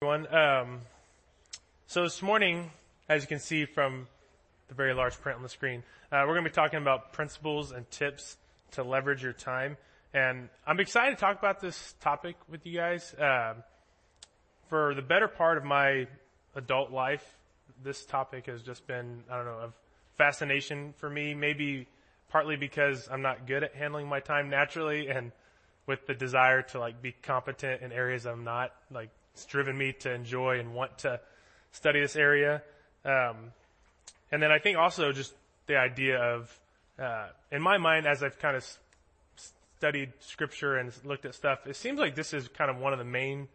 everyone. Um, so this morning, as you can see from the very large print on the screen, uh, we're going to be talking about principles and tips to leverage your time. And I'm excited to talk about this topic with you guys. Um, for the better part of my adult life, this topic has just been, I don't know, of fascination for me. Maybe partly because I'm not good at handling my time naturally, and with the desire to like be competent in areas I'm not, like it's driven me to enjoy and want to study this area. Um, and then I think also just the idea of, uh, in my mind, as I've kind of studied scripture and looked at stuff, it seems like this is kind of one of the main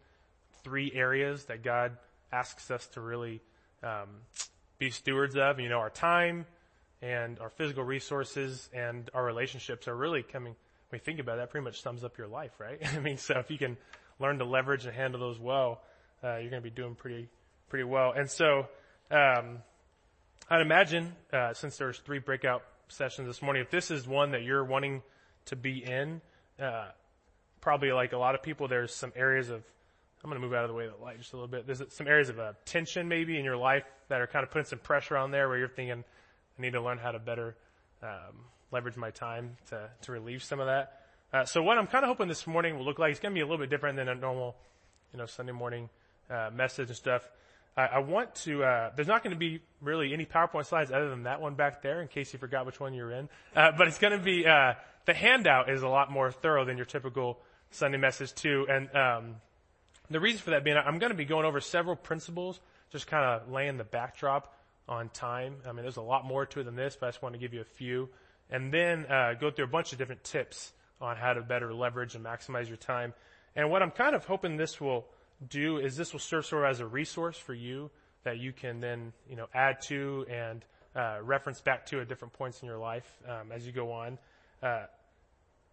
three areas that God asks us to really um, be stewards of. You know, our time and our physical resources and our relationships are really coming. When you think about it, that, pretty much sums up your life, right? I mean, so if you can learn to leverage and handle those well, uh, you're going to be doing pretty pretty well. And so, um, I'd imagine uh, since there's three breakout sessions this morning, if this is one that you're wanting to be in, uh, probably like a lot of people, there's some areas of I'm going to move out of the way of the light just a little bit. There's some areas of uh, tension maybe in your life that are kind of putting some pressure on there where you're thinking, I need to learn how to better um, leverage my time to to relieve some of that. Uh, so what I'm kind of hoping this morning will look like, it's going to be a little bit different than a normal, you know, Sunday morning uh, message and stuff. I, I want to. Uh, there's not going to be really any PowerPoint slides other than that one back there, in case you forgot which one you're in. Uh, but it's going to be uh, the handout is a lot more thorough than your typical Sunday message too. And um, the reason for that being, I'm going to be going over several principles, just kind of laying the backdrop on time. I mean, there's a lot more to it than this, but I just want to give you a few, and then uh, go through a bunch of different tips on how to better leverage and maximize your time. And what I'm kind of hoping this will do is this will serve sort of as a resource for you that you can then, you know, add to and uh, reference back to at different points in your life um, as you go on. Uh,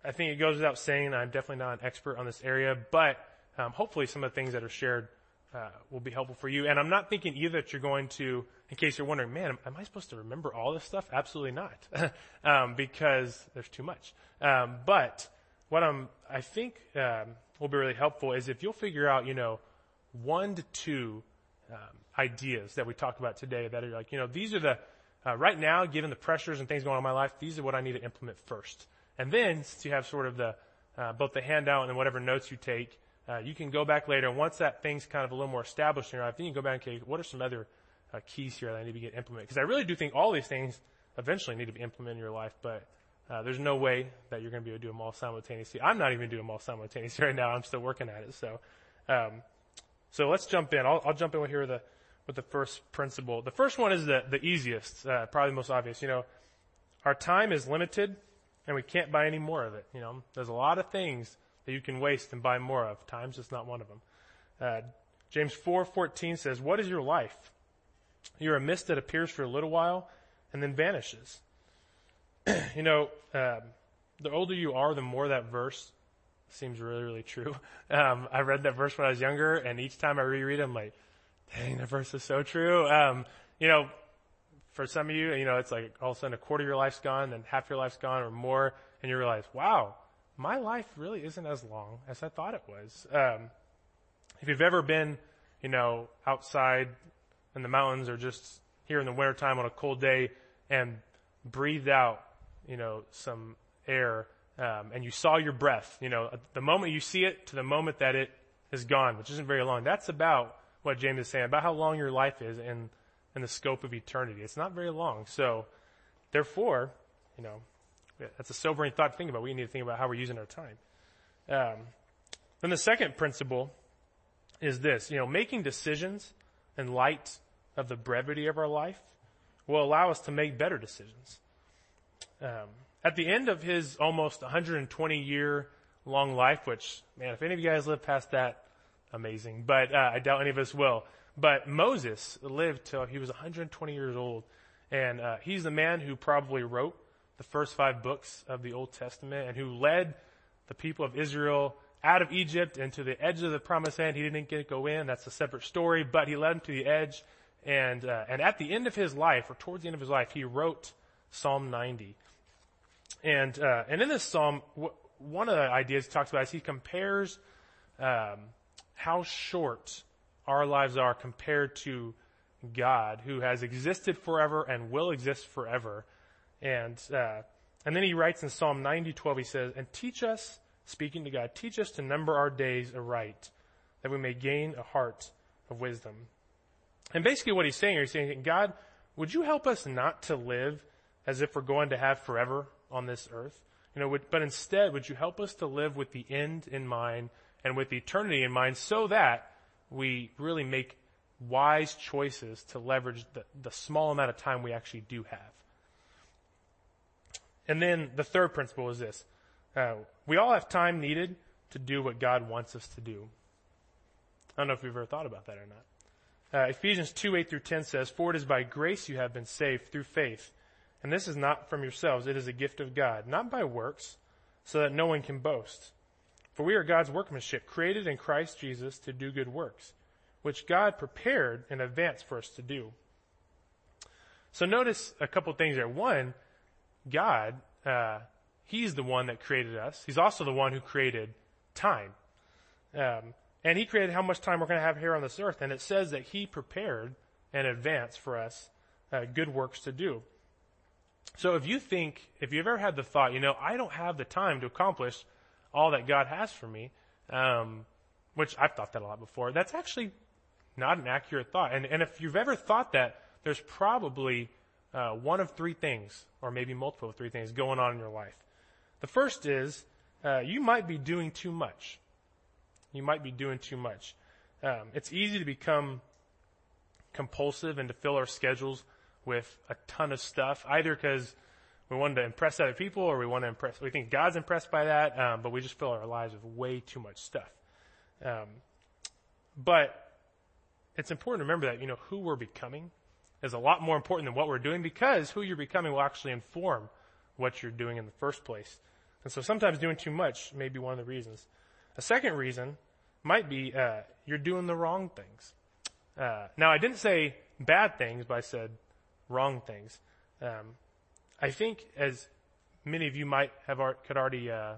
I think it goes without saying I'm definitely not an expert on this area, but um, hopefully some of the things that are shared uh, will be helpful for you. And I'm not thinking either that you're going to, in case you're wondering, man, am I supposed to remember all this stuff? Absolutely not, um, because there's too much. Um, but what I'm, I think um, will be really helpful is if you'll figure out, you know, one to two um, ideas that we talked about today that are like, you know, these are the uh, right now, given the pressures and things going on in my life, these are what I need to implement first. And then, since you have sort of the uh, both the handout and whatever notes you take, uh, you can go back later. And once that thing's kind of a little more established in your life, then you can go back and okay, what are some other uh, keys here that I need to get implemented? Because I really do think all these things eventually need to be implemented in your life, but uh, there's no way that you're going to be able to do them all simultaneously. I'm not even doing them all simultaneously right now. I'm still working at it. So, um, so let's jump in. I'll, I'll jump in with here with the with the first principle. The first one is the the easiest, uh, probably the most obvious. You know, our time is limited, and we can't buy any more of it. You know, there's a lot of things that you can waste and buy more of. Time's just not one of them. Uh, James 4:14 says, "What is your life? You're a mist that appears for a little while and then vanishes." you know, um, the older you are, the more that verse seems really, really true. Um, I read that verse when I was younger, and each time I reread it, I'm like, dang, that verse is so true. Um, you know, for some of you, you know, it's like all of a sudden a quarter of your life's gone, then half your life's gone or more, and you realize, wow, my life really isn't as long as I thought it was. Um, if you've ever been, you know, outside in the mountains or just here in the wintertime on a cold day and breathed out you know, some air, um, and you saw your breath, you know, the moment you see it to the moment that it is gone, which isn't very long. That's about what James is saying, about how long your life is in, in the scope of eternity. It's not very long. So, therefore, you know, that's a sobering thought to think about. We need to think about how we're using our time. Um, then the second principle is this, you know, making decisions in light of the brevity of our life will allow us to make better decisions. Um, at the end of his almost 120 year long life, which, man, if any of you guys live past that, amazing. But uh, I doubt any of us will. But Moses lived till he was 120 years old. And uh, he's the man who probably wrote the first five books of the Old Testament and who led the people of Israel out of Egypt and to the edge of the promised land. He didn't get to go in. That's a separate story, but he led them to the edge. And, uh, and at the end of his life, or towards the end of his life, he wrote Psalm 90. And, uh, and in this psalm, w- one of the ideas he talks about is he compares um, how short our lives are compared to God, who has existed forever and will exist forever. And, uh, and then he writes in Psalm 90, 12, he says, and teach us, speaking to God, teach us to number our days aright, that we may gain a heart of wisdom. And basically what he's saying here, he's saying, God, would you help us not to live as if we're going to have forever on this earth? You know, but instead, would you help us to live with the end in mind and with eternity in mind so that we really make wise choices to leverage the, the small amount of time we actually do have. And then the third principle is this. Uh, we all have time needed to do what God wants us to do. I don't know if you've ever thought about that or not. Uh, Ephesians 2, 8 through 10 says, For it is by grace you have been saved through faith. And this is not from yourselves, it is a gift of God, not by works, so that no one can boast. For we are God's workmanship, created in Christ Jesus to do good works, which God prepared in advance for us to do. So notice a couple things there. One, God, uh, He's the one that created us. He's also the one who created time. Um, and He created how much time we're going to have here on this earth. And it says that He prepared in advance for us uh, good works to do. So if you think, if you've ever had the thought, you know, I don't have the time to accomplish all that God has for me, um, which I've thought that a lot before. That's actually not an accurate thought. And, and if you've ever thought that, there's probably uh, one of three things, or maybe multiple of three things going on in your life. The first is uh, you might be doing too much. You might be doing too much. Um, it's easy to become compulsive and to fill our schedules with a ton of stuff, either because we want to impress other people or we want to impress, we think God's impressed by that, um, but we just fill our lives with way too much stuff. Um, but it's important to remember that, you know, who we're becoming is a lot more important than what we're doing because who you're becoming will actually inform what you're doing in the first place. And so sometimes doing too much may be one of the reasons. A second reason might be uh, you're doing the wrong things. Uh, now, I didn't say bad things, but I said wrong things. Um, I think as many of you might have could already uh,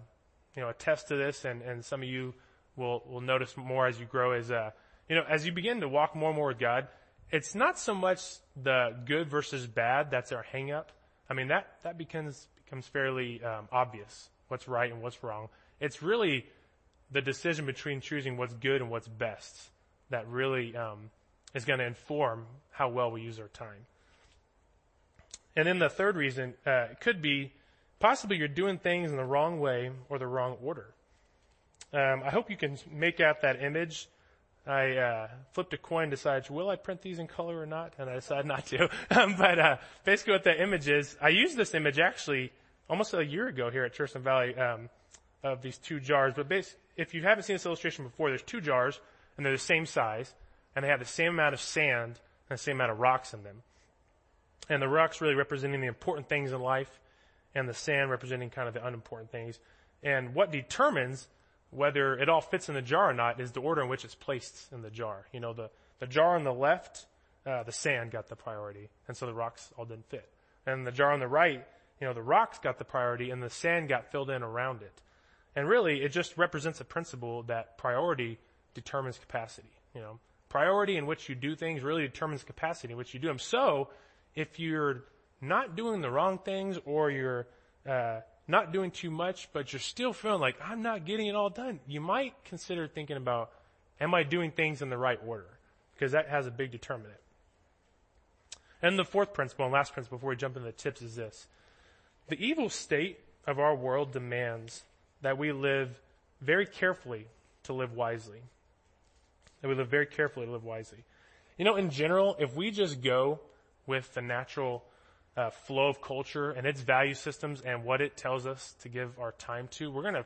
you know attest to this, and, and some of you will will notice more as you grow. As uh, you know, as you begin to walk more and more with God, it's not so much the good versus bad that's our hang up. I mean that that becomes becomes fairly um, obvious what's right and what's wrong. It's really the decision between choosing what's good and what's best that really um, is going to inform how well we use our time. And then the third reason uh, could be possibly you're doing things in the wrong way or the wrong order. Um, I hope you can make out that image. I uh, flipped a coin, decided will I print these in color or not, and I decided not to. um, but uh, basically, what that image is, I used this image actually almost a year ago here at Cherson Valley um, of these two jars. But if you haven't seen this illustration before, there's two jars, and they're the same size, and they have the same amount of sand and the same amount of rocks in them. And the rocks really representing the important things in life and the sand representing kind of the unimportant things. And what determines whether it all fits in the jar or not is the order in which it's placed in the jar. You know, the, the jar on the left, uh, the sand got the priority, and so the rocks all didn't fit. And the jar on the right, you know, the rocks got the priority and the sand got filled in around it. And really, it just represents a principle that priority determines capacity. You know, priority in which you do things really determines capacity in which you do them. So, if you're not doing the wrong things or you're uh, not doing too much, but you're still feeling like I'm not getting it all done, you might consider thinking about, am I doing things in the right order? Because that has a big determinant. And the fourth principle and last principle before we jump into the tips is this. The evil state of our world demands that we live very carefully to live wisely. That we live very carefully to live wisely. You know, in general, if we just go with the natural uh, flow of culture and its value systems and what it tells us to give our time to, we're going to,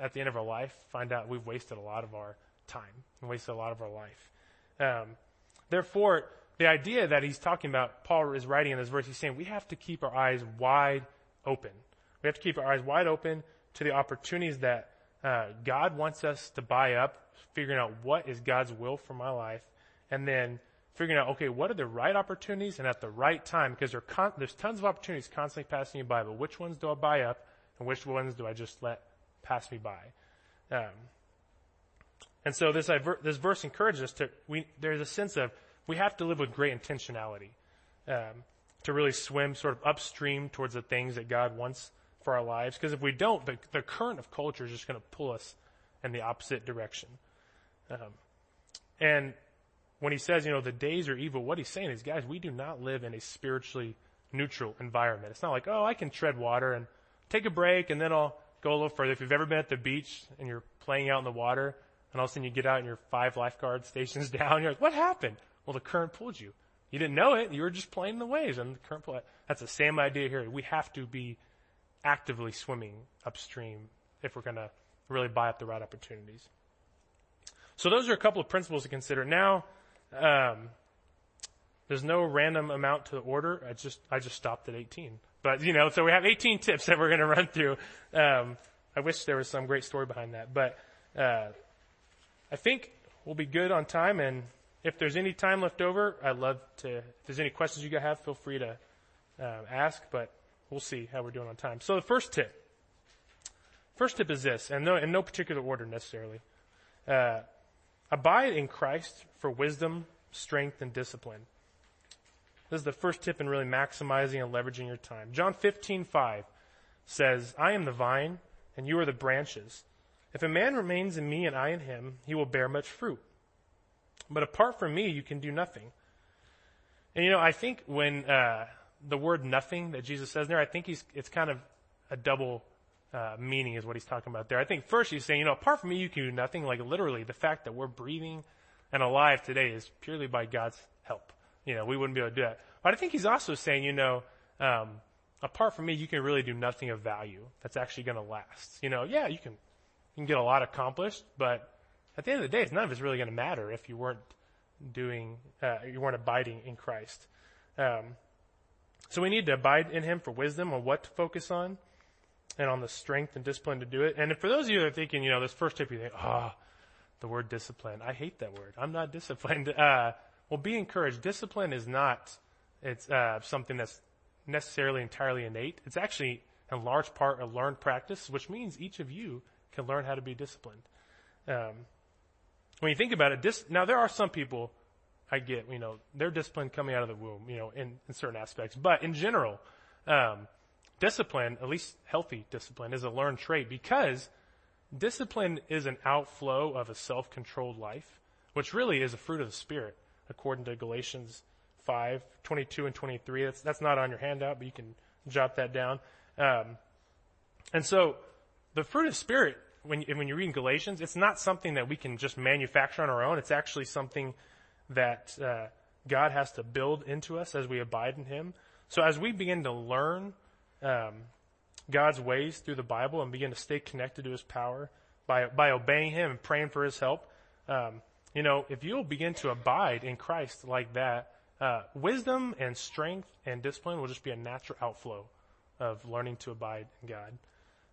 at the end of our life, find out we've wasted a lot of our time and wasted a lot of our life. Um, therefore, the idea that he's talking about, Paul is writing in this verse, he's saying we have to keep our eyes wide open. We have to keep our eyes wide open to the opportunities that uh, God wants us to buy up, figuring out what is God's will for my life, and then figuring out, okay, what are the right opportunities and at the right time? Because there con- there's tons of opportunities constantly passing you by, but which ones do I buy up and which ones do I just let pass me by? Um, And so this, this verse encourages us to, we, there's a sense of we have to live with great intentionality um, to really swim sort of upstream towards the things that God wants for our lives. Because if we don't, the, the current of culture is just going to pull us in the opposite direction. Um, and when he says, you know, the days are evil, what he's saying is, guys, we do not live in a spiritually neutral environment. It's not like, oh, I can tread water and take a break and then I'll go a little further. If you've ever been at the beach and you're playing out in the water and all of a sudden you get out and you're five lifeguard stations down, you're like, what happened? Well, the current pulled you. You didn't know it. You were just playing the waves and the current pulled. That's the same idea here. We have to be actively swimming upstream if we're going to really buy up the right opportunities. So those are a couple of principles to consider. Now, um, there's no random amount to the order. I just I just stopped at 18. But you know, so we have 18 tips that we're going to run through. Um, I wish there was some great story behind that, but uh, I think we'll be good on time. And if there's any time left over, I'd love to. If there's any questions you guys have, feel free to uh, ask. But we'll see how we're doing on time. So the first tip. First tip is this, and no, in no particular order necessarily. Uh, abide in Christ for wisdom, strength, and discipline. This is the first tip in really maximizing and leveraging your time. John 15, 5 says, I am the vine, and you are the branches. If a man remains in me and I in him, he will bear much fruit. But apart from me, you can do nothing. And you know, I think when uh, the word nothing that Jesus says there, I think he's it's kind of a double uh, meaning is what he's talking about there. I think first he's saying, you know, apart from me, you can do nothing. Like literally, the fact that we're breathing and alive today is purely by God's help. You know, we wouldn't be able to do that. But I think he's also saying, you know, um, apart from me, you can really do nothing of value that's actually going to last. You know, yeah, you can, you can get a lot accomplished, but at the end of the day, none of it's really going to matter if you weren't doing, uh, you weren't abiding in Christ. Um, so we need to abide in Him for wisdom on what to focus on and on the strength and discipline to do it. And for those of you that are thinking, you know, this first tip, you think, ah, oh, the word discipline. I hate that word. I'm not disciplined. Uh, well, be encouraged. Discipline is not it's uh, something that's necessarily entirely innate. It's actually in large part a learned practice, which means each of you can learn how to be disciplined. Um, when you think about it, dis- now there are some people I get, you know, they're disciplined coming out of the womb, you know, in, in certain aspects. But in general, um, discipline, at least healthy discipline, is a learned trait because discipline is an outflow of a self-controlled life, which really is a fruit of the Spirit according to Galatians 5, 22 and 23. That's, that's not on your handout, but you can jot that down. Um, and so the fruit of spirit, when, when you read in Galatians, it's not something that we can just manufacture on our own. It's actually something that uh, God has to build into us as we abide in Him. So as we begin to learn um, God's ways through the Bible and begin to stay connected to His power by by obeying Him and praying for His help, um, you know, if you'll begin to abide in Christ like that, uh, wisdom and strength and discipline will just be a natural outflow of learning to abide in God.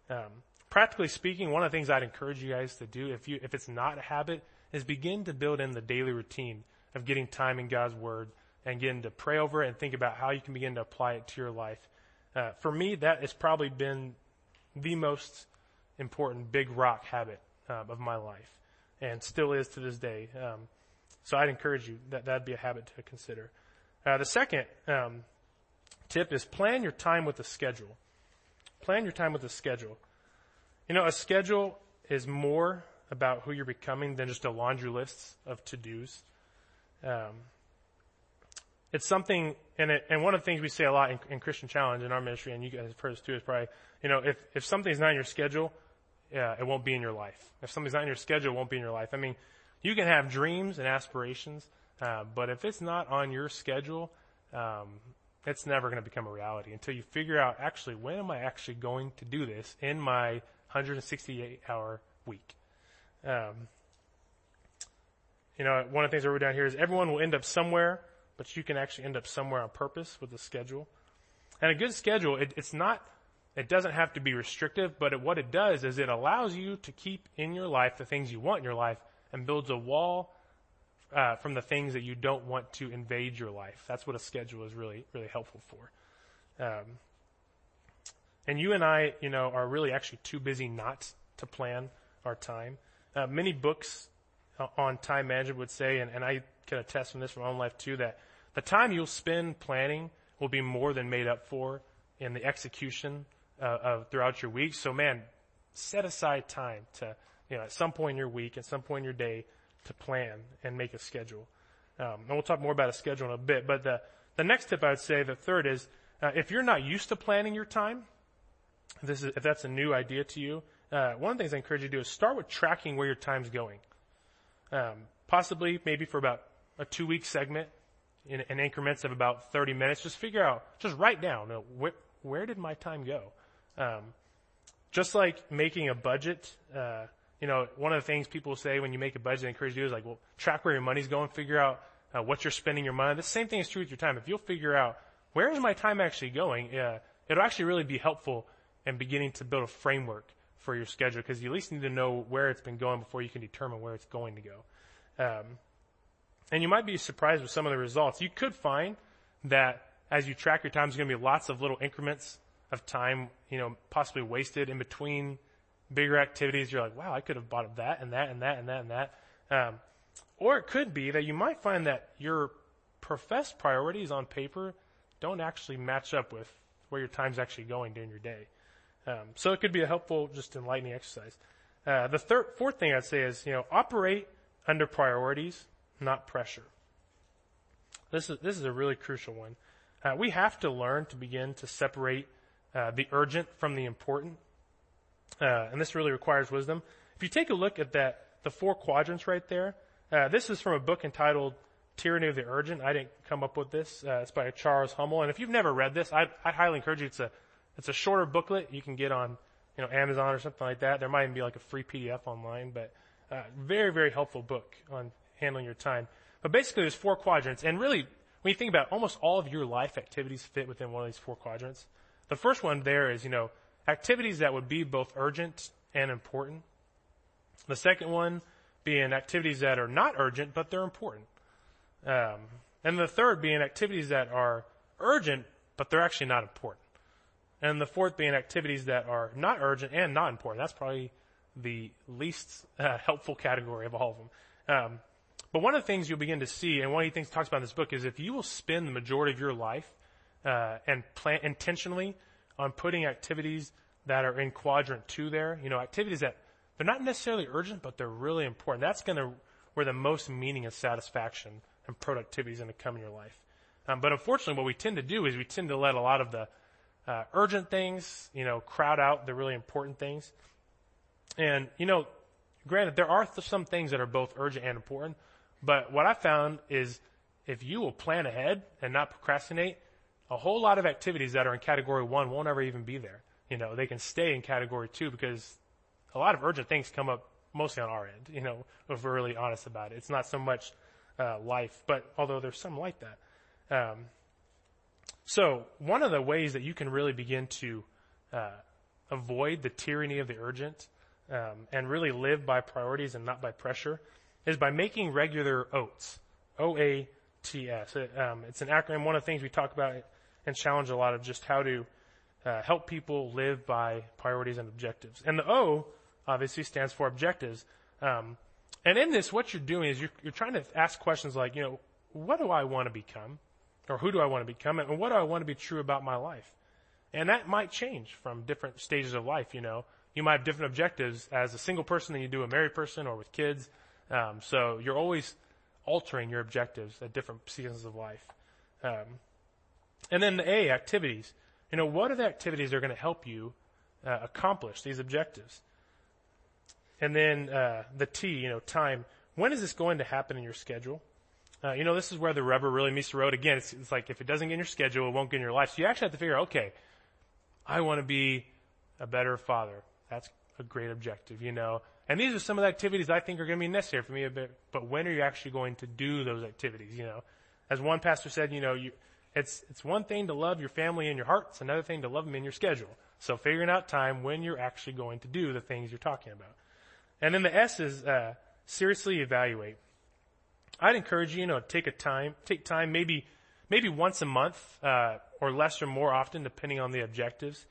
Um, practically speaking, one of the things I'd encourage you guys to do, if you if it's not a habit, is begin to build in the daily routine of getting time in God's Word and getting to pray over it and think about how you can begin to apply it to your life. Uh, for me, that has probably been the most important big rock habit um, of my life and still is to this day. Um, so I'd encourage you that that'd be a habit to consider. Uh, the second um, tip is plan your time with a schedule. Plan your time with a schedule. You know, a schedule is more about who you're becoming than just a laundry list of to-dos. Um, it's something, and, it, and one of the things we say a lot in, in, Christian Challenge in our ministry, and you guys have heard this too, is probably, you know, if, if something's not in your schedule, yeah, it won't be in your life. If something's not in your schedule, it won't be in your life. I mean, you can have dreams and aspirations, uh, but if it's not on your schedule, um, it's never going to become a reality until you figure out actually when am I actually going to do this in my 168 hour week. Um, you know, one of the things I wrote down here is everyone will end up somewhere, but you can actually end up somewhere on purpose with a schedule. And a good schedule, it, it's not, it doesn't have to be restrictive, but it, what it does is it allows you to keep in your life the things you want in your life and builds a wall uh, from the things that you don't want to invade your life. That's what a schedule is really, really helpful for. Um, and you and I, you know, are really actually too busy not to plan our time. Uh, many books on time management would say, and, and I can attest from this from my own life too, that the time you'll spend planning will be more than made up for in the execution uh, of throughout your week. So man, set aside time to, you know, at some point in your week, at some point in your day, to plan and make a schedule. Um, and we'll talk more about a schedule in a bit. But the the next tip I would say, the third is, uh, if you're not used to planning your time, this is if that's a new idea to you. Uh, one of the things I encourage you to do is start with tracking where your time's going. Um, possibly, maybe for about a two week segment, in, in, increments of about 30 minutes. Just figure out, just write down, you know, where, where did my time go? Um, just like making a budget, uh, you know, one of the things people say when you make a budget, I encourage you is like, well, track where your money's going, figure out uh, what you're spending your money. The same thing is true with your time. If you'll figure out where is my time actually going, uh, it'll actually really be helpful in beginning to build a framework for your schedule because you at least need to know where it's been going before you can determine where it's going to go. Um, and you might be surprised with some of the results. You could find that as you track your time, there's going to be lots of little increments of time, you know, possibly wasted in between bigger activities. You're like, wow, I could have bought that and that and that and that and that. Um, or it could be that you might find that your professed priorities on paper don't actually match up with where your time's actually going during your day. Um, so it could be a helpful, just enlightening exercise. Uh, the third, fourth thing I'd say is, you know, operate under priorities not pressure. This is, this is a really crucial one. Uh, we have to learn to begin to separate uh, the urgent from the important. Uh, and this really requires wisdom. If you take a look at that, the four quadrants right there, uh, this is from a book entitled Tyranny of the Urgent. I didn't come up with this. Uh, it's by Charles Hummel. And if you've never read this, I, I highly encourage you. It's a, it's a shorter booklet you can get on, you know, Amazon or something like that. There might even be like a free PDF online, but uh, very, very helpful book on handling your time. But basically there's four quadrants and really when you think about it, almost all of your life activities fit within one of these four quadrants. The first one there is, you know, activities that would be both urgent and important. The second one being activities that are not urgent, but they're important. Um, and the third being activities that are urgent, but they're actually not important. And the fourth being activities that are not urgent and not important. That's probably the least uh, helpful category of all of them. Um, but one of the things you'll begin to see, and one of the things he talks about in this book, is if you will spend the majority of your life uh, and plan intentionally on putting activities that are in quadrant two there, you know, activities that they're not necessarily urgent, but they're really important. That's going to where the most meaning and satisfaction and productivity is going to come in your life. Um, but unfortunately, what we tend to do is we tend to let a lot of the uh, urgent things, you know, crowd out the really important things. And you know, granted, there are th- some things that are both urgent and important, but what I found is if you will plan ahead and not procrastinate, a whole lot of activities that are in category one won't ever even be there. You know, they can stay in category two because a lot of urgent things come up mostly on our end, you know, if we're really honest about it. It's not so much uh, life, but although there's some like that. Um, so one of the ways that you can really begin to uh, avoid the tyranny of the urgent um, and really live by priorities and not by pressure is by making regular oats. O-A-T-S. It, um, it's an acronym. One of the things we talk about and challenge a lot of just how to uh, help people live by priorities and objectives. And the O obviously stands for objectives. Um, and in this, what you're doing is you're, you're trying to ask questions like, you know, what do I want to become? Or who do I want to become? And what do I want to be true about my life? And that might change from different stages of life, you know. You might have different objectives as a single person than you do a married person or with kids. Um, so you're always altering your objectives at different seasons of life. Um, and then the A, activities. You know, what are the activities that are going to help you uh, accomplish these objectives? And then uh, the T, you know, time. When is this going to happen in your schedule? Uh, you know, this is where the rubber really meets the road. Again, it's, it's like if it doesn't get in your schedule, it won't get in your life. So you actually have to figure, out, okay, I want to be a better father. That's a great objective, you know. And these are some of the activities I think are going to be necessary for me a bit, but when are you actually going to do those activities, you know? As one pastor said, you know, you, it's, it's one thing to love your family in your heart. It's another thing to love them in your schedule. So figuring out time when you're actually going to do the things you're talking about. And then the S is, uh, seriously evaluate. I'd encourage you, you know, take a time, take time, maybe, maybe once a month, uh, or less or more often, depending on the objectives,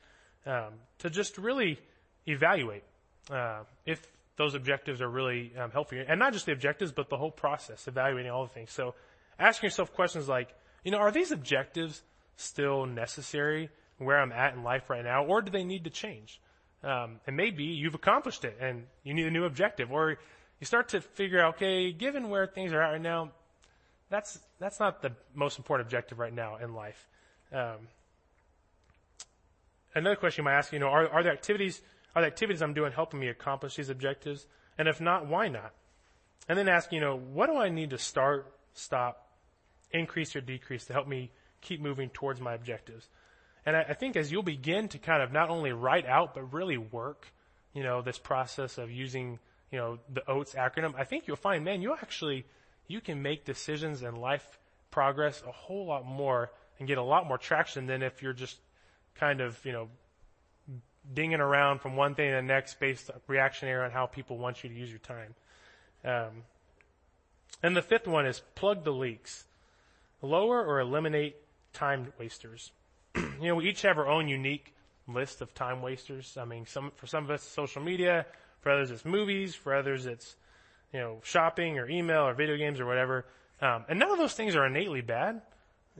um, to just really evaluate. Uh, if those objectives are really um, helpful. And not just the objectives, but the whole process, evaluating all the things. So asking yourself questions like, you know, are these objectives still necessary where I'm at in life right now, or do they need to change? Um, and maybe you've accomplished it and you need a new objective, or you start to figure out, okay, given where things are at right now, that's that's not the most important objective right now in life. Um, another question you might ask, you know, are, are the activities are the activities I'm doing helping me accomplish these objectives? And if not, why not? And then ask, you know, what do I need to start, stop, increase or decrease to help me keep moving towards my objectives? And I, I think as you'll begin to kind of not only write out, but really work, you know, this process of using, you know, the OATS acronym, I think you'll find, man, you actually, you can make decisions and life progress a whole lot more and get a lot more traction than if you're just kind of, you know, dinging around from one thing to the next based reactionary on how people want you to use your time. Um, and the fifth one is plug the leaks. Lower or eliminate time wasters. you know, we each have our own unique list of time wasters. I mean, some, for some of us, social media. For others, it's movies. For others, it's, you know, shopping or email or video games or whatever. Um, and none of those things are innately bad.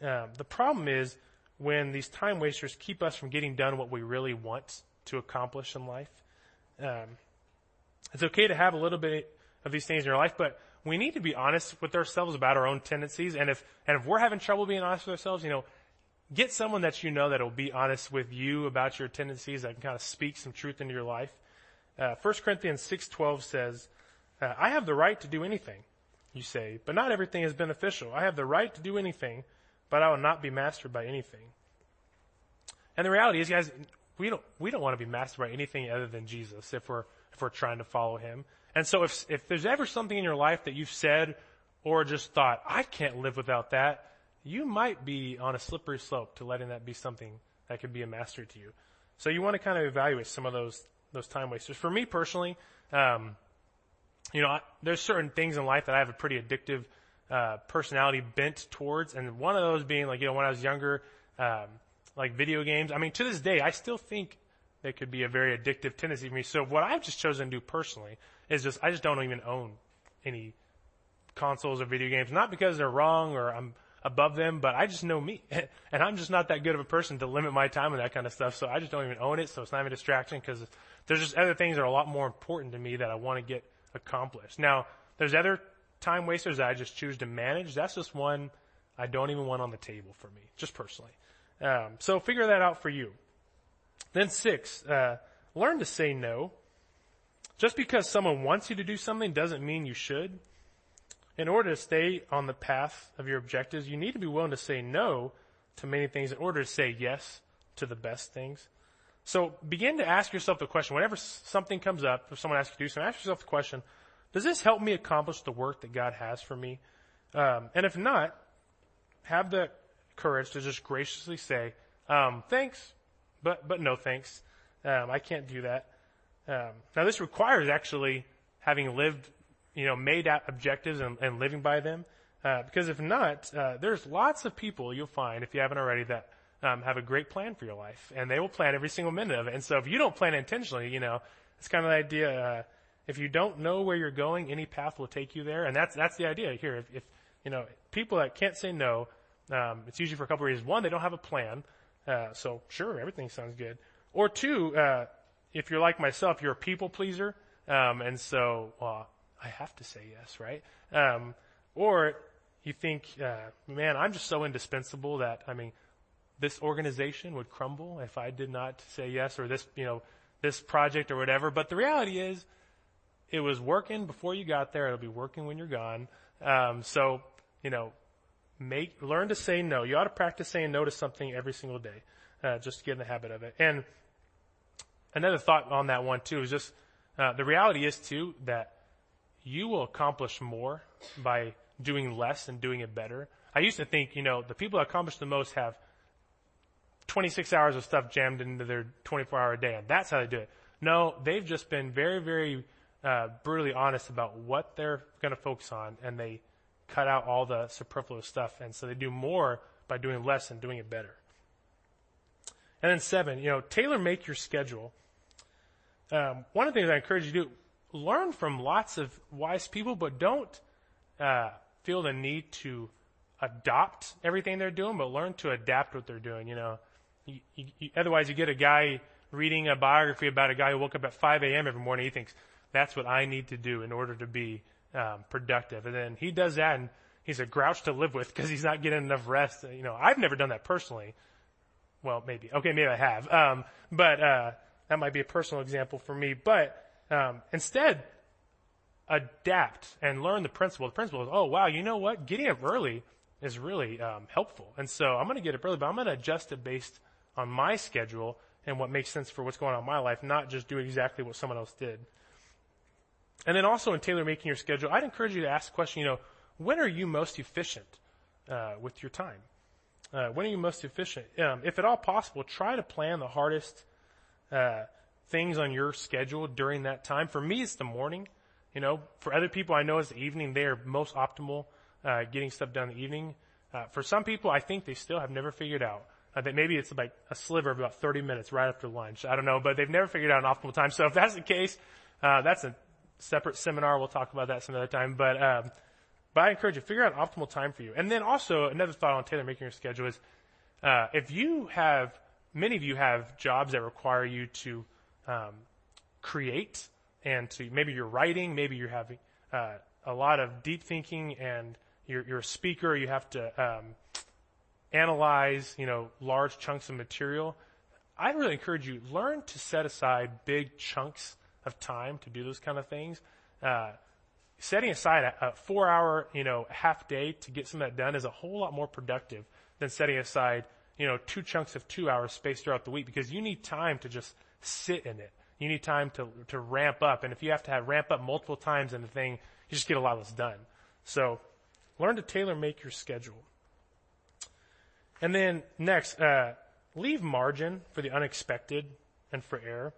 Um, the problem is when these time wasters keep us from getting done what we really want to accomplish in life. Um, it's okay to have a little bit of these things in your life, but we need to be honest with ourselves about our own tendencies. And if, and if we're having trouble being honest with ourselves, you know, get someone that you know that will be honest with you about your tendencies that can kind of speak some truth into your life. Uh, 1 Corinthians 6.12 says, uh, I have the right to do anything, you say, but not everything is beneficial. I have the right to do anything, but I will not be mastered by anything. And the reality is, guys, we don't, we don't want to be mastered by anything other than Jesus if we're, if we're trying to follow Him. And so if, if there's ever something in your life that you've said or just thought, I can't live without that, you might be on a slippery slope to letting that be something that could be a master to you. So you want to kind of evaluate some of those, those time wasters. For me personally, um, you know, I, there's certain things in life that I have a pretty addictive, uh, personality bent towards. And one of those being like, you know, when I was younger, um, like video games. I mean, to this day, I still think they could be a very addictive tendency for me. So what I've just chosen to do personally is just, I just don't even own any consoles or video games. Not because they're wrong or I'm above them, but I just know me. and I'm just not that good of a person to limit my time and that kind of stuff. So I just don't even own it. So it's not even a distraction because there's just other things that are a lot more important to me that I want to get accomplished. Now, there's other time wasters that I just choose to manage. That's just one I don't even want on the table for me, just personally. Um, so figure that out for you. Then six, uh, learn to say no. Just because someone wants you to do something doesn't mean you should. In order to stay on the path of your objectives, you need to be willing to say no to many things in order to say yes to the best things. So begin to ask yourself the question, whenever something comes up, if someone asks you to do something, ask yourself the question, does this help me accomplish the work that God has for me? Um, and if not, have the courage to just graciously say, um, thanks, but, but no thanks. Um, I can't do that. Um, now this requires actually having lived, you know, made out objectives and, and living by them. Uh, because if not, uh, there's lots of people you'll find, if you haven't already, that um, have a great plan for your life, and they will plan every single minute of it. And so, if you don't plan intentionally, you know, it's kind of the idea. Uh, if you don't know where you're going, any path will take you there, and that's that's the idea here. If, if you know, people that can't say no, um, it's usually for a couple of reasons. One, they don't have a plan. Uh, so sure, everything sounds good. Or two, uh, if you're like myself, you're a people pleaser, um, and so well, I have to say yes, right? Um, or you think, uh, man, I'm just so indispensable that I mean, this organization would crumble if I did not say yes, or this, you know, this project or whatever. But the reality is, it was working before you got there. It'll be working when you're gone. Um, so, you know, make, learn to say no. You ought to practice saying no to something every single day, uh, just to get in the habit of it. And another thought on that one too is just, uh, the reality is too that you will accomplish more by doing less and doing it better. I used to think, you know, the people that accomplish the most have 26 hours of stuff jammed into their 24 hour day and that's how they do it. No, they've just been very, very, uh, brutally honest about what they're going to focus on and they cut out all the superfluous stuff. And so they do more by doing less and doing it better. And then seven, you know, tailor make your schedule. Um, one of the things I encourage you to do, learn from lots of wise people, but don't uh, feel the need to adopt everything they're doing, but learn to adapt what they're doing. You know, you, you, otherwise you get a guy reading a biography about a guy who woke up at 5 a.m. every morning. He thinks that's what I need to do in order to be um, productive, and then he does that, and he's a grouch to live with because he's not getting enough rest. You know, I've never done that personally. Well, maybe. Okay, maybe I have. Um, but uh, that might be a personal example for me. But um, instead, adapt and learn the principle. The principle is, oh wow, you know what? Getting up early is really um, helpful. And so I'm going to get up early, but I'm going to adjust it based on my schedule and what makes sense for what's going on in my life, not just do exactly what someone else did. And then also in tailor making your schedule, I'd encourage you to ask the question, you know, when are you most efficient uh, with your time? Uh, when are you most efficient? Um, if at all possible, try to plan the hardest uh, things on your schedule during that time. For me, it's the morning. You know, for other people, I know it's the evening. They are most optimal uh, getting stuff done in the evening. Uh, for some people, I think they still have never figured out uh, that maybe it's like a sliver of about 30 minutes right after lunch. I don't know, but they've never figured out an optimal time. So if that's the case, uh, that's a separate seminar. We'll talk about that some other time. But um, but I encourage you figure out an optimal time for you. And then also another thought on tailor making your schedule is uh, if you have many of you have jobs that require you to um, create and to maybe you're writing, maybe you're having uh, a lot of deep thinking, and you're, you're a speaker. You have to um, analyze, you know, large chunks of material. I'd really encourage you learn to set aside big chunks of time to do those kind of things. Uh, setting aside a, a four hour, you know, half day to get some of that done is a whole lot more productive than setting aside, you know, two chunks of two hours spaced throughout the week because you need time to just sit in it. You need time to, to ramp up. And if you have to have ramp up multiple times in the thing, you just get a lot less done. So learn to tailor make your schedule. And then next, uh, leave margin for the unexpected and for error.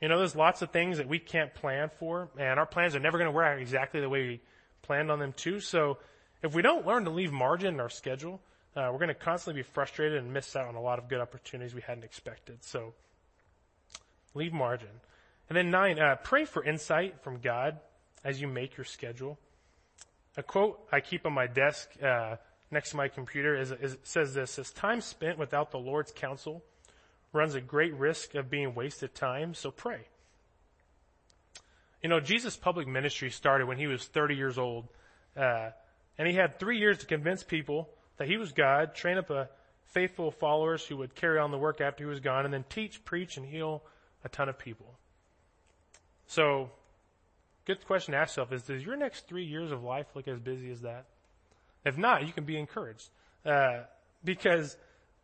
You know, there's lots of things that we can't plan for, and our plans are never going to work out exactly the way we planned on them to. So if we don't learn to leave margin in our schedule, uh, we're going to constantly be frustrated and miss out on a lot of good opportunities we hadn't expected. So leave margin. And then nine, uh, pray for insight from God as you make your schedule. A quote I keep on my desk uh, next to my computer is, is, says this: "Says time spent without the Lord's counsel runs a great risk of being wasted time, so pray. You know, Jesus' public ministry started when he was 30 years old, uh, and he had three years to convince people that he was God, train up a faithful followers who would carry on the work after he was gone, and then teach, preach, and heal a ton of people. So, good question to ask yourself is, does your next three years of life look as busy as that? If not, you can be encouraged. Uh, because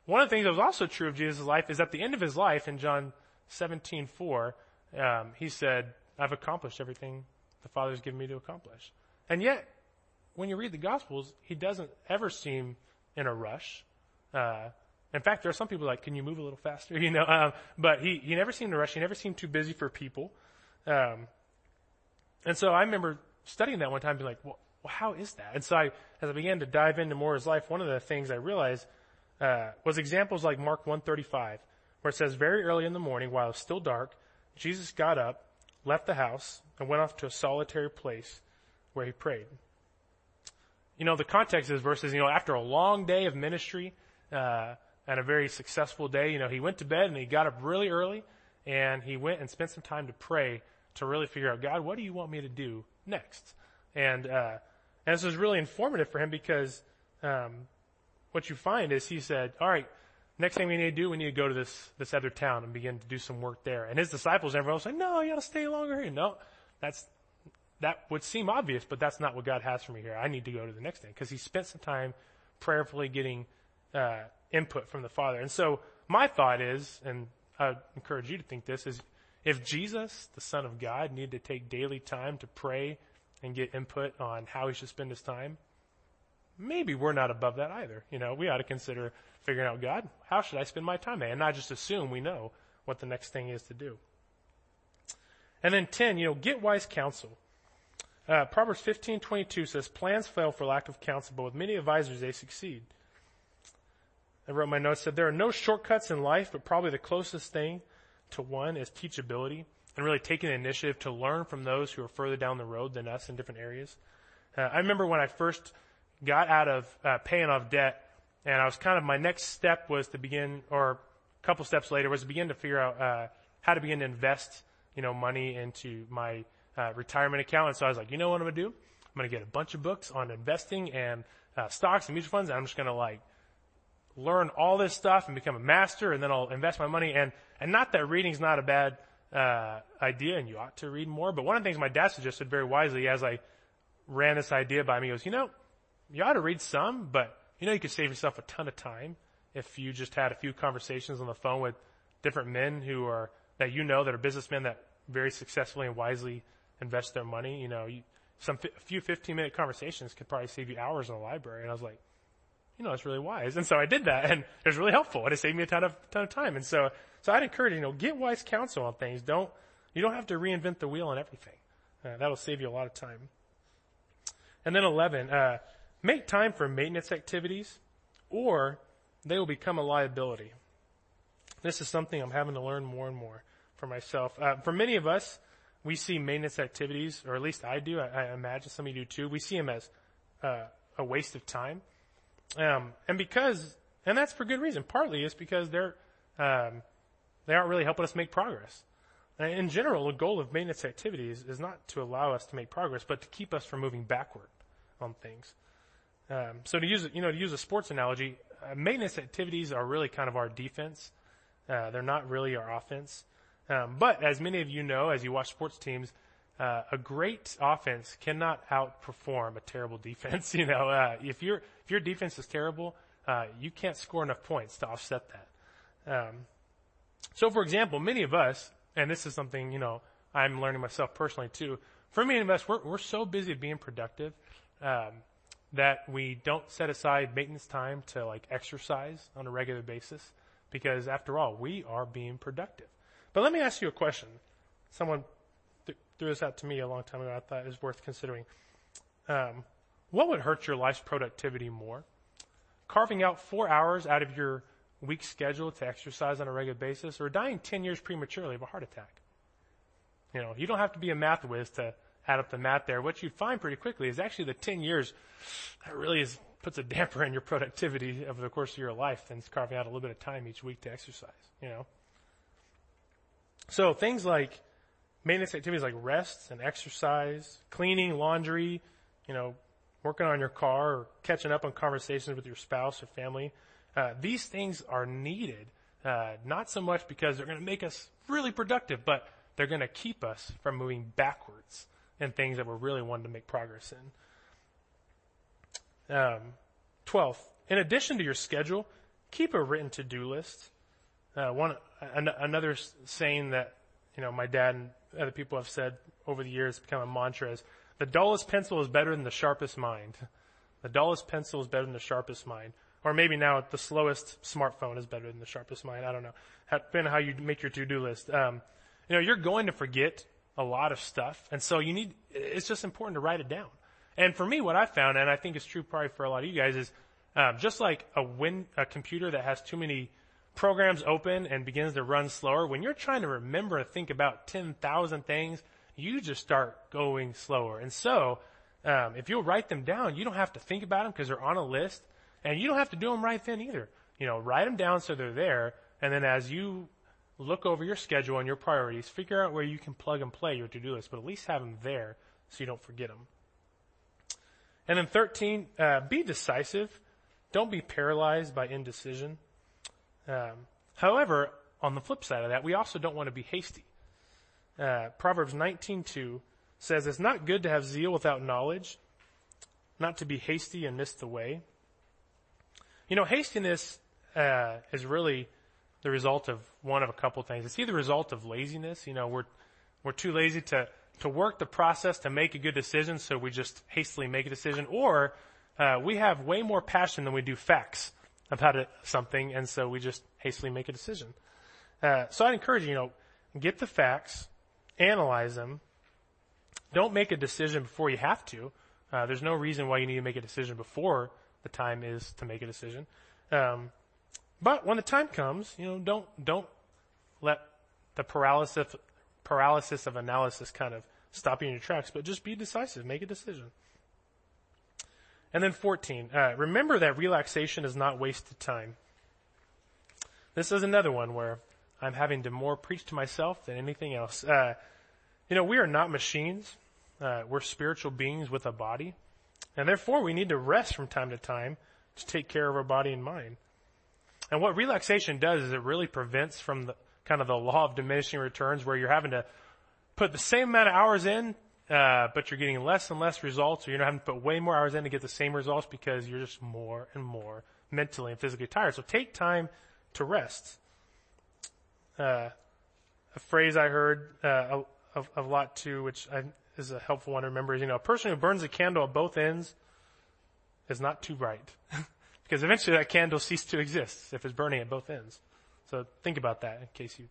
one of the things that was also true of Jesus' life is at the end of his life in John 17, 4, um, he said, I've accomplished everything the Father's given me to accomplish. And yet, when you read the Gospels, he doesn't ever seem in a rush. Uh, in fact, there are some people like, can you move a little faster? You know, um, but he, he never seemed a rush. He never seemed too busy for people. Um, and so I remember studying that one time, being like, well, well, how is that? And so I, as I began to dive into more of his life, one of the things I realized uh, was examples like Mark 135, where it says, very early in the morning, while it was still dark, Jesus got up, left the house, and went off to a solitary place where he prayed. You know, the context of this verse is, you know, after a long day of ministry, uh, and a very successful day, you know, he went to bed and he got up really early and he went and spent some time to pray to really figure out, God, what do you want me to do next? And, uh, and this was really informative for him because, um, what you find is he said, all right, next thing we need to do, we need to go to this, this other town and begin to do some work there. And his disciples, and everyone else, like, no, you gotta stay longer here. No, that's, that would seem obvious, but that's not what God has for me here. I need to go to the next thing because he spent some time prayerfully getting, uh, input from the Father. And so my thought is, and I encourage you to think this, is if Jesus, the Son of God, needed to take daily time to pray and get input on how he should spend his time, maybe we're not above that either. You know, we ought to consider figuring out, God, how should I spend my time And not just assume we know what the next thing is to do. And then 10, you know, get wise counsel. Uh, Proverbs 15:22 says, "Plans fail for lack of counsel, but with many advisors they succeed." I wrote my notes said there are no shortcuts in life, but probably the closest thing to one is teachability. And really taking the initiative to learn from those who are further down the road than us in different areas. Uh, I remember when I first got out of uh, paying off debt, and I was kind of my next step was to begin, or a couple steps later, was to begin to figure out uh, how to begin to invest, you know, money into my uh, retirement account. And so I was like, you know what I'm gonna do? I'm gonna get a bunch of books on investing and uh, stocks and mutual funds, and I'm just gonna like learn all this stuff and become a master, and then I'll invest my money. And and not that reading's not a bad uh, idea, and you ought to read more. But one of the things my dad suggested very wisely as I ran this idea by me was, you know, you ought to read some, but you know, you could save yourself a ton of time if you just had a few conversations on the phone with different men who are that you know that are businessmen that very successfully and wisely invest their money. You know, you, some a few 15 minute conversations could probably save you hours in the library. And I was like, you know, that's really wise. And so I did that and it was really helpful and it saved me a ton of, ton of time. And so, so I'd encourage, you know, get wise counsel on things. Don't, you don't have to reinvent the wheel on everything. Uh, that'll save you a lot of time. And then 11, uh, make time for maintenance activities or they will become a liability. This is something I'm having to learn more and more for myself. Uh, for many of us, we see maintenance activities, or at least I do. I, I imagine some of you do too. We see them as uh, a waste of time, um, and because, and that's for good reason. Partly it's because they're um, they aren't really helping us make progress. In general, the goal of maintenance activities is not to allow us to make progress, but to keep us from moving backward on things. Um, so to use, you know, to use a sports analogy, uh, maintenance activities are really kind of our defense. Uh, they're not really our offense. Um, but as many of you know, as you watch sports teams, uh, a great offense cannot outperform a terrible defense. you know, uh, if your if your defense is terrible, uh, you can't score enough points to offset that. Um, so, for example, many of us, and this is something you know I'm learning myself personally too. For many of us, we're we're so busy being productive um, that we don't set aside maintenance time to like exercise on a regular basis, because after all, we are being productive. But let me ask you a question. Someone th- threw this out to me a long time ago. I thought it was worth considering. Um, what would hurt your life's productivity more? Carving out four hours out of your week schedule to exercise on a regular basis, or dying 10 years prematurely of a heart attack? You know, you don't have to be a math whiz to add up the math there. What you find pretty quickly is actually the 10 years that really is, puts a damper on your productivity over the course of your life than carving out a little bit of time each week to exercise, you know. So things like maintenance activities like rest and exercise, cleaning, laundry, you know, working on your car or catching up on conversations with your spouse or family, uh, these things are needed, uh, not so much because they're going to make us really productive, but they're going to keep us from moving backwards in things that we're really wanting to make progress in. Um, 12th, in addition to your schedule, keep a written to-do list. Uh, one an, another saying that you know my dad and other people have said over the years become a mantra is the dullest pencil is better than the sharpest mind. The dullest pencil is better than the sharpest mind. Or maybe now the slowest smartphone is better than the sharpest mind. I don't know. Depending on how you make your to-do list. Um, you know, you're going to forget a lot of stuff, and so you need. It's just important to write it down. And for me, what I found, and I think it's true probably for a lot of you guys, is um, just like a win a computer that has too many programs open and begins to run slower, when you're trying to remember and think about 10,000 things, you just start going slower. And so, um, if you'll write them down, you don't have to think about them because they're on a list, and you don't have to do them right then either. You know, write them down so they're there, and then as you look over your schedule and your priorities, figure out where you can plug and play your to-do list, but at least have them there so you don't forget them. And then 13, uh, be decisive. Don't be paralyzed by indecision. Um, however, on the flip side of that, we also don't want to be hasty. Uh, Proverbs 19:2 says, "It's not good to have zeal without knowledge, not to be hasty and miss the way." You know, hastiness uh, is really the result of one of a couple things. It's either the result of laziness. You know, we're we're too lazy to to work the process to make a good decision, so we just hastily make a decision, or uh, we have way more passion than we do facts about it, something, and so we just hastily make a decision. Uh, so I'd encourage you, you know, get the facts, analyze them. Don't make a decision before you have to. Uh, there's no reason why you need to make a decision before the time is to make a decision. Um, but when the time comes, you know, don't don't let the paralysis paralysis of analysis kind of stopping your tracks, but just be decisive, make a decision. And then 14, uh, remember that relaxation is not wasted time. This is another one where I'm having to more preach to myself than anything else. Uh, you know, we are not machines. Uh, we're spiritual beings with a body. And therefore we need to rest from time to time to take care of our body and mind. And what relaxation does is it really prevents from the kind of the law of diminishing returns where you're having to put the same amount of hours in, uh, but you're getting less and less results or you're not having to put way more hours in to get the same results because you're just more and more mentally and physically tired. So take time to rest. Uh, a phrase I heard, uh, a, a, lot too, which I, is a helpful one to remember is, you know, a person who burns a candle at both ends is not too bright. because eventually that candle ceases to exist if it's burning at both ends. So think about that in case you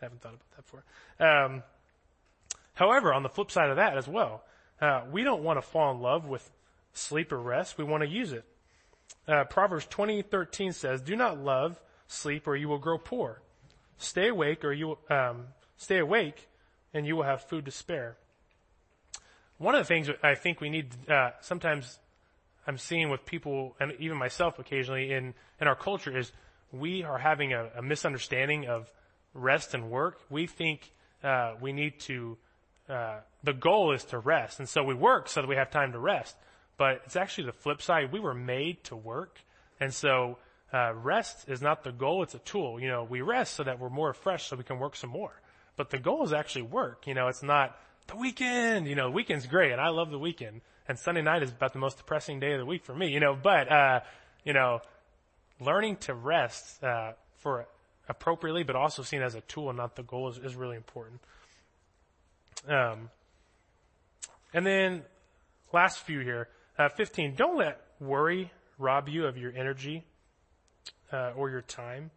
haven't thought about that before. Um, however, on the flip side of that as well, uh, we don't want to fall in love with sleep or rest. We want to use it. Uh, Proverbs 20:13 says, "Do not love sleep, or you will grow poor. Stay awake, or you um, stay awake, and you will have food to spare." One of the things I think we need uh, sometimes I'm seeing with people and even myself occasionally in in our culture is we are having a, a misunderstanding of rest and work. We think uh, we need to. Uh, the goal is to rest, and so we work so that we have time to rest. But it's actually the flip side. We were made to work, and so uh, rest is not the goal. It's a tool. You know, we rest so that we're more refreshed, so we can work some more. But the goal is actually work. You know, it's not the weekend. You know, the weekend's great, and I love the weekend. And Sunday night is about the most depressing day of the week for me. You know, but uh, you know, learning to rest uh, for appropriately, but also seen as a tool and not the goal is, is really important. Um, and then last few here, uh, 15. Don't let worry rob you of your energy uh, or your time.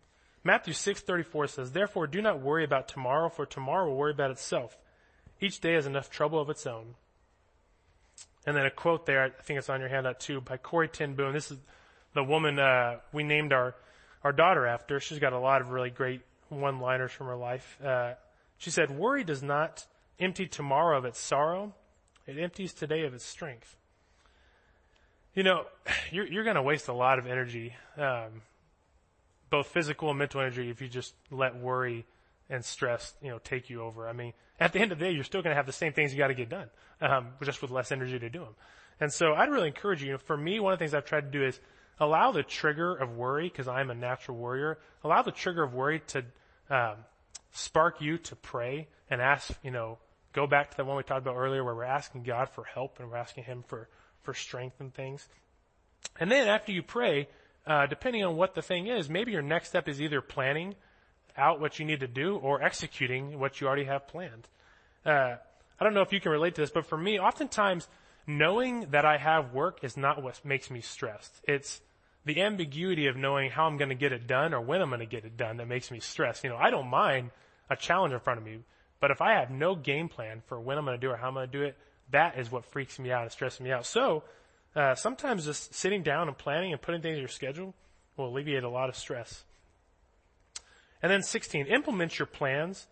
Matthew 6:34 says, "Therefore do not worry about tomorrow, for tomorrow will worry about itself. Each day has enough trouble of its own." And then a quote there, I think it's on your handout too, by Corrie ten. This is the woman uh, we named our our daughter after. She's got a lot of really great one-liners from her life. Uh, she said, "Worry does not empty tomorrow of its sorrow; it empties today of its strength." You know, you're you're going to waste a lot of energy, um, both physical and mental energy, if you just let worry and stress, you know, take you over. I mean, at the end of the day, you're still going to have the same things you got to get done, um, just with less energy to do them. And so I'd really encourage you, you know, for me, one of the things I've tried to do is allow the trigger of worry, because I'm a natural worrier, allow the trigger of worry to um, spark you to pray and ask, you know, go back to the one we talked about earlier where we're asking God for help and we're asking Him for, for strength and things. And then after you pray, uh, depending on what the thing is, maybe your next step is either planning out what you need to do or executing what you already have planned. Uh, I don't know if you can relate to this, but for me, oftentimes knowing that I have work is not what makes me stressed. It's the ambiguity of knowing how I'm going to get it done or when I'm going to get it done that makes me stressed. You know, I don't mind a challenge in front of me, but if I have no game plan for when I'm going to do it or how I'm going to do it, that is what freaks me out and stresses me out. So, uh, sometimes just sitting down and planning and putting things in your schedule will alleviate a lot of stress. And then 16, implement your plans.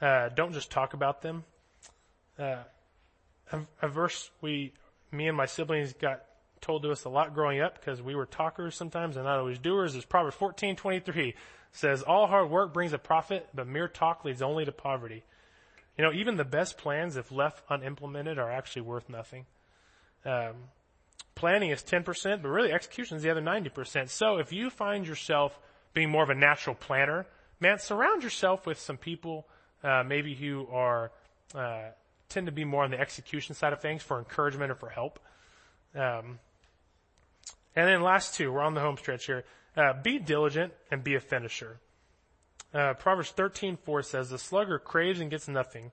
Uh, don't just talk about them. Uh, a, a, verse we, me and my siblings got told to us a lot growing up because we were talkers sometimes and not always doers is Proverbs 14:23 says, "All hard work brings a profit, but mere talk leads only to poverty." You know, even the best plans, if left unimplemented, are actually worth nothing. Um, planning is 10%, but really execution is the other 90%. So if you find yourself being more of a natural planner, man, surround yourself with some people, uh, maybe who are, uh, tend to be more on the execution side of things for encouragement or for help. Um, and then last two, we're on the home stretch here. Uh, be diligent and be a finisher. Uh, Proverbs 13:4 says, "The sluggard craves and gets nothing,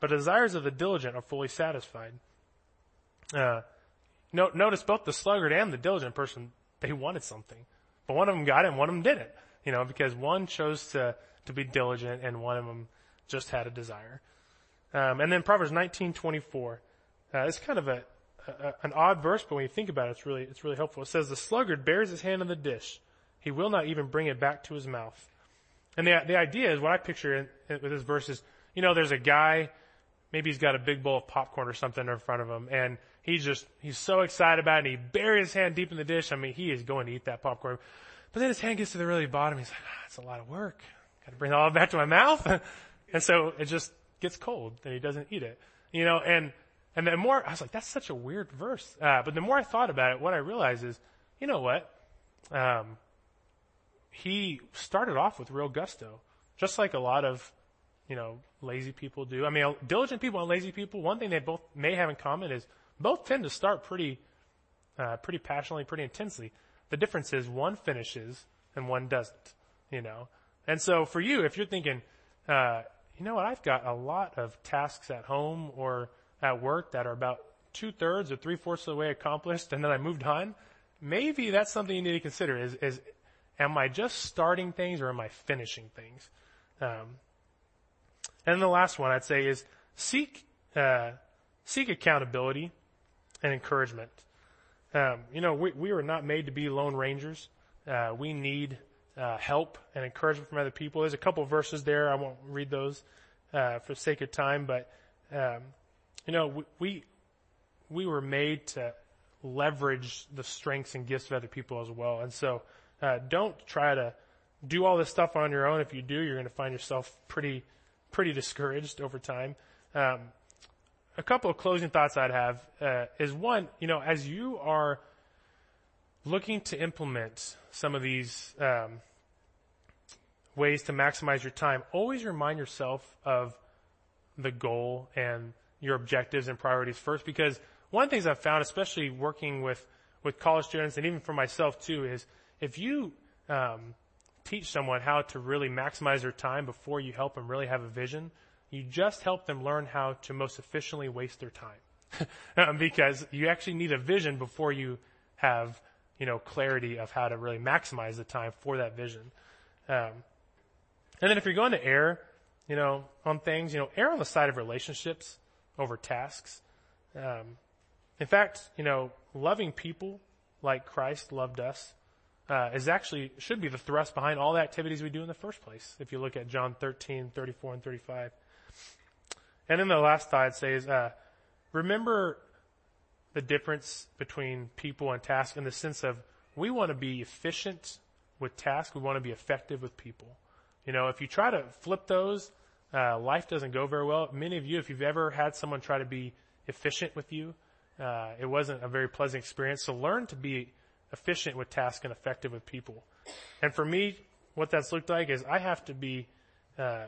but desires of the diligent are fully satisfied." Uh, no, notice both the sluggard and the diligent person they wanted something, but one of them got it and one of them didn't you know, because one chose to, to be diligent and one of them just had a desire. Um, and then Proverbs 19:24. Uh, it's kind of a, a, an odd verse, but when you think about it, it's really it's really helpful. It says, "The sluggard bears his hand in the dish; he will not even bring it back to his mouth." And the the idea is what I picture in, in, with this verse is you know, there's a guy, maybe he's got a big bowl of popcorn or something in front of him and he's just, he's so excited about it and he buries his hand deep in the dish. I mean, he is going to eat that popcorn. But then his hand gets to the really bottom. He's like, ah, it's a lot of work. Got to bring it all back to my mouth. and so it just gets cold and he doesn't eat it. You know, and, and the more, I was like, that's such a weird verse. Uh, but the more I thought about it, what I realized is, you know what? Um, he started off with real gusto, just like a lot of, you know, lazy people do. I mean, diligent people and lazy people, one thing they both may have in common is both tend to start pretty, uh, pretty passionately, pretty intensely. The difference is one finishes and one doesn't, you know. And so for you, if you're thinking, uh, you know what, I've got a lot of tasks at home or at work that are about two thirds or three fourths of the way accomplished and then I moved on, maybe that's something you need to consider is, is am I just starting things or am I finishing things? Um, and the last one I'd say is seek, uh, seek accountability and encouragement. Um, you know, we, we were not made to be lone rangers. Uh, we need uh, help and encouragement from other people. There's a couple verses there. I won't read those uh, for sake of time, but um, you know, we, we we were made to leverage the strengths and gifts of other people as well. And so, uh, don't try to do all this stuff on your own. If you do, you're going to find yourself pretty pretty discouraged over time. Um, a couple of closing thoughts I'd have uh, is one, you know, as you are looking to implement some of these um, ways to maximize your time, always remind yourself of the goal and your objectives and priorities first. Because one of the things I've found, especially working with with college students and even for myself too, is if you um, teach someone how to really maximize their time before you help them really have a vision, you just help them learn how to most efficiently waste their time. um, because you actually need a vision before you have, you know, clarity of how to really maximize the time for that vision. Um, and then if you're going to err, you know, on things, you know, err on the side of relationships over tasks. Um, in fact, you know, loving people like Christ loved us uh, is actually should be the thrust behind all the activities we do in the first place. If you look at John 13, 34, and 35. And then the last thought I'd say is, uh, remember the difference between people and task in the sense of we want to be efficient with tasks. We want to be effective with people. You know, if you try to flip those, uh, life doesn't go very well. Many of you, if you've ever had someone try to be efficient with you, uh, it wasn't a very pleasant experience. So learn to be efficient with tasks and effective with people. And for me, what that's looked like is I have to be uh,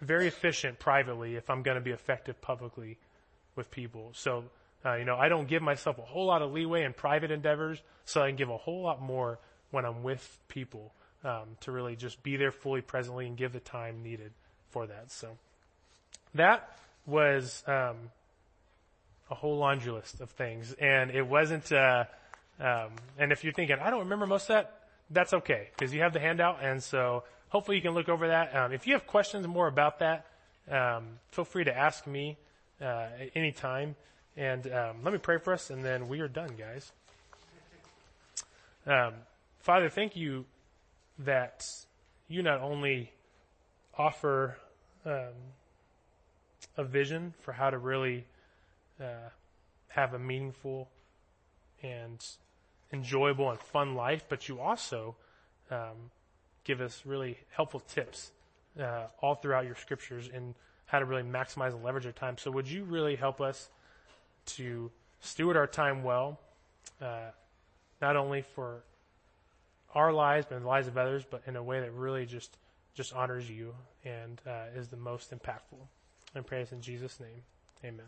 very efficient privately if I'm going to be effective publicly with people. So, uh, you know, I don't give myself a whole lot of leeway in private endeavors, so I can give a whole lot more when I'm with people um, to really just be there fully presently and give the time needed for that. So, that was um, a whole laundry list of things, and it wasn't. Uh, um, and if you're thinking, I don't remember most of that, that's okay because you have the handout, and so hopefully you can look over that. Um, if you have questions more about that, um, feel free to ask me uh, at any time. And um, let me pray for us, and then we are done, guys. Um, Father, thank you that you not only offer um, a vision for how to really uh, have a meaningful and enjoyable and fun life, but you also um, give us really helpful tips uh, all throughout your scriptures in how to really maximize and leverage our time. So would you really help us to steward our time well, uh, not only for our lives, but the lives of others, but in a way that really just just honors you and uh, is the most impactful. And praise in Jesus' name. Amen.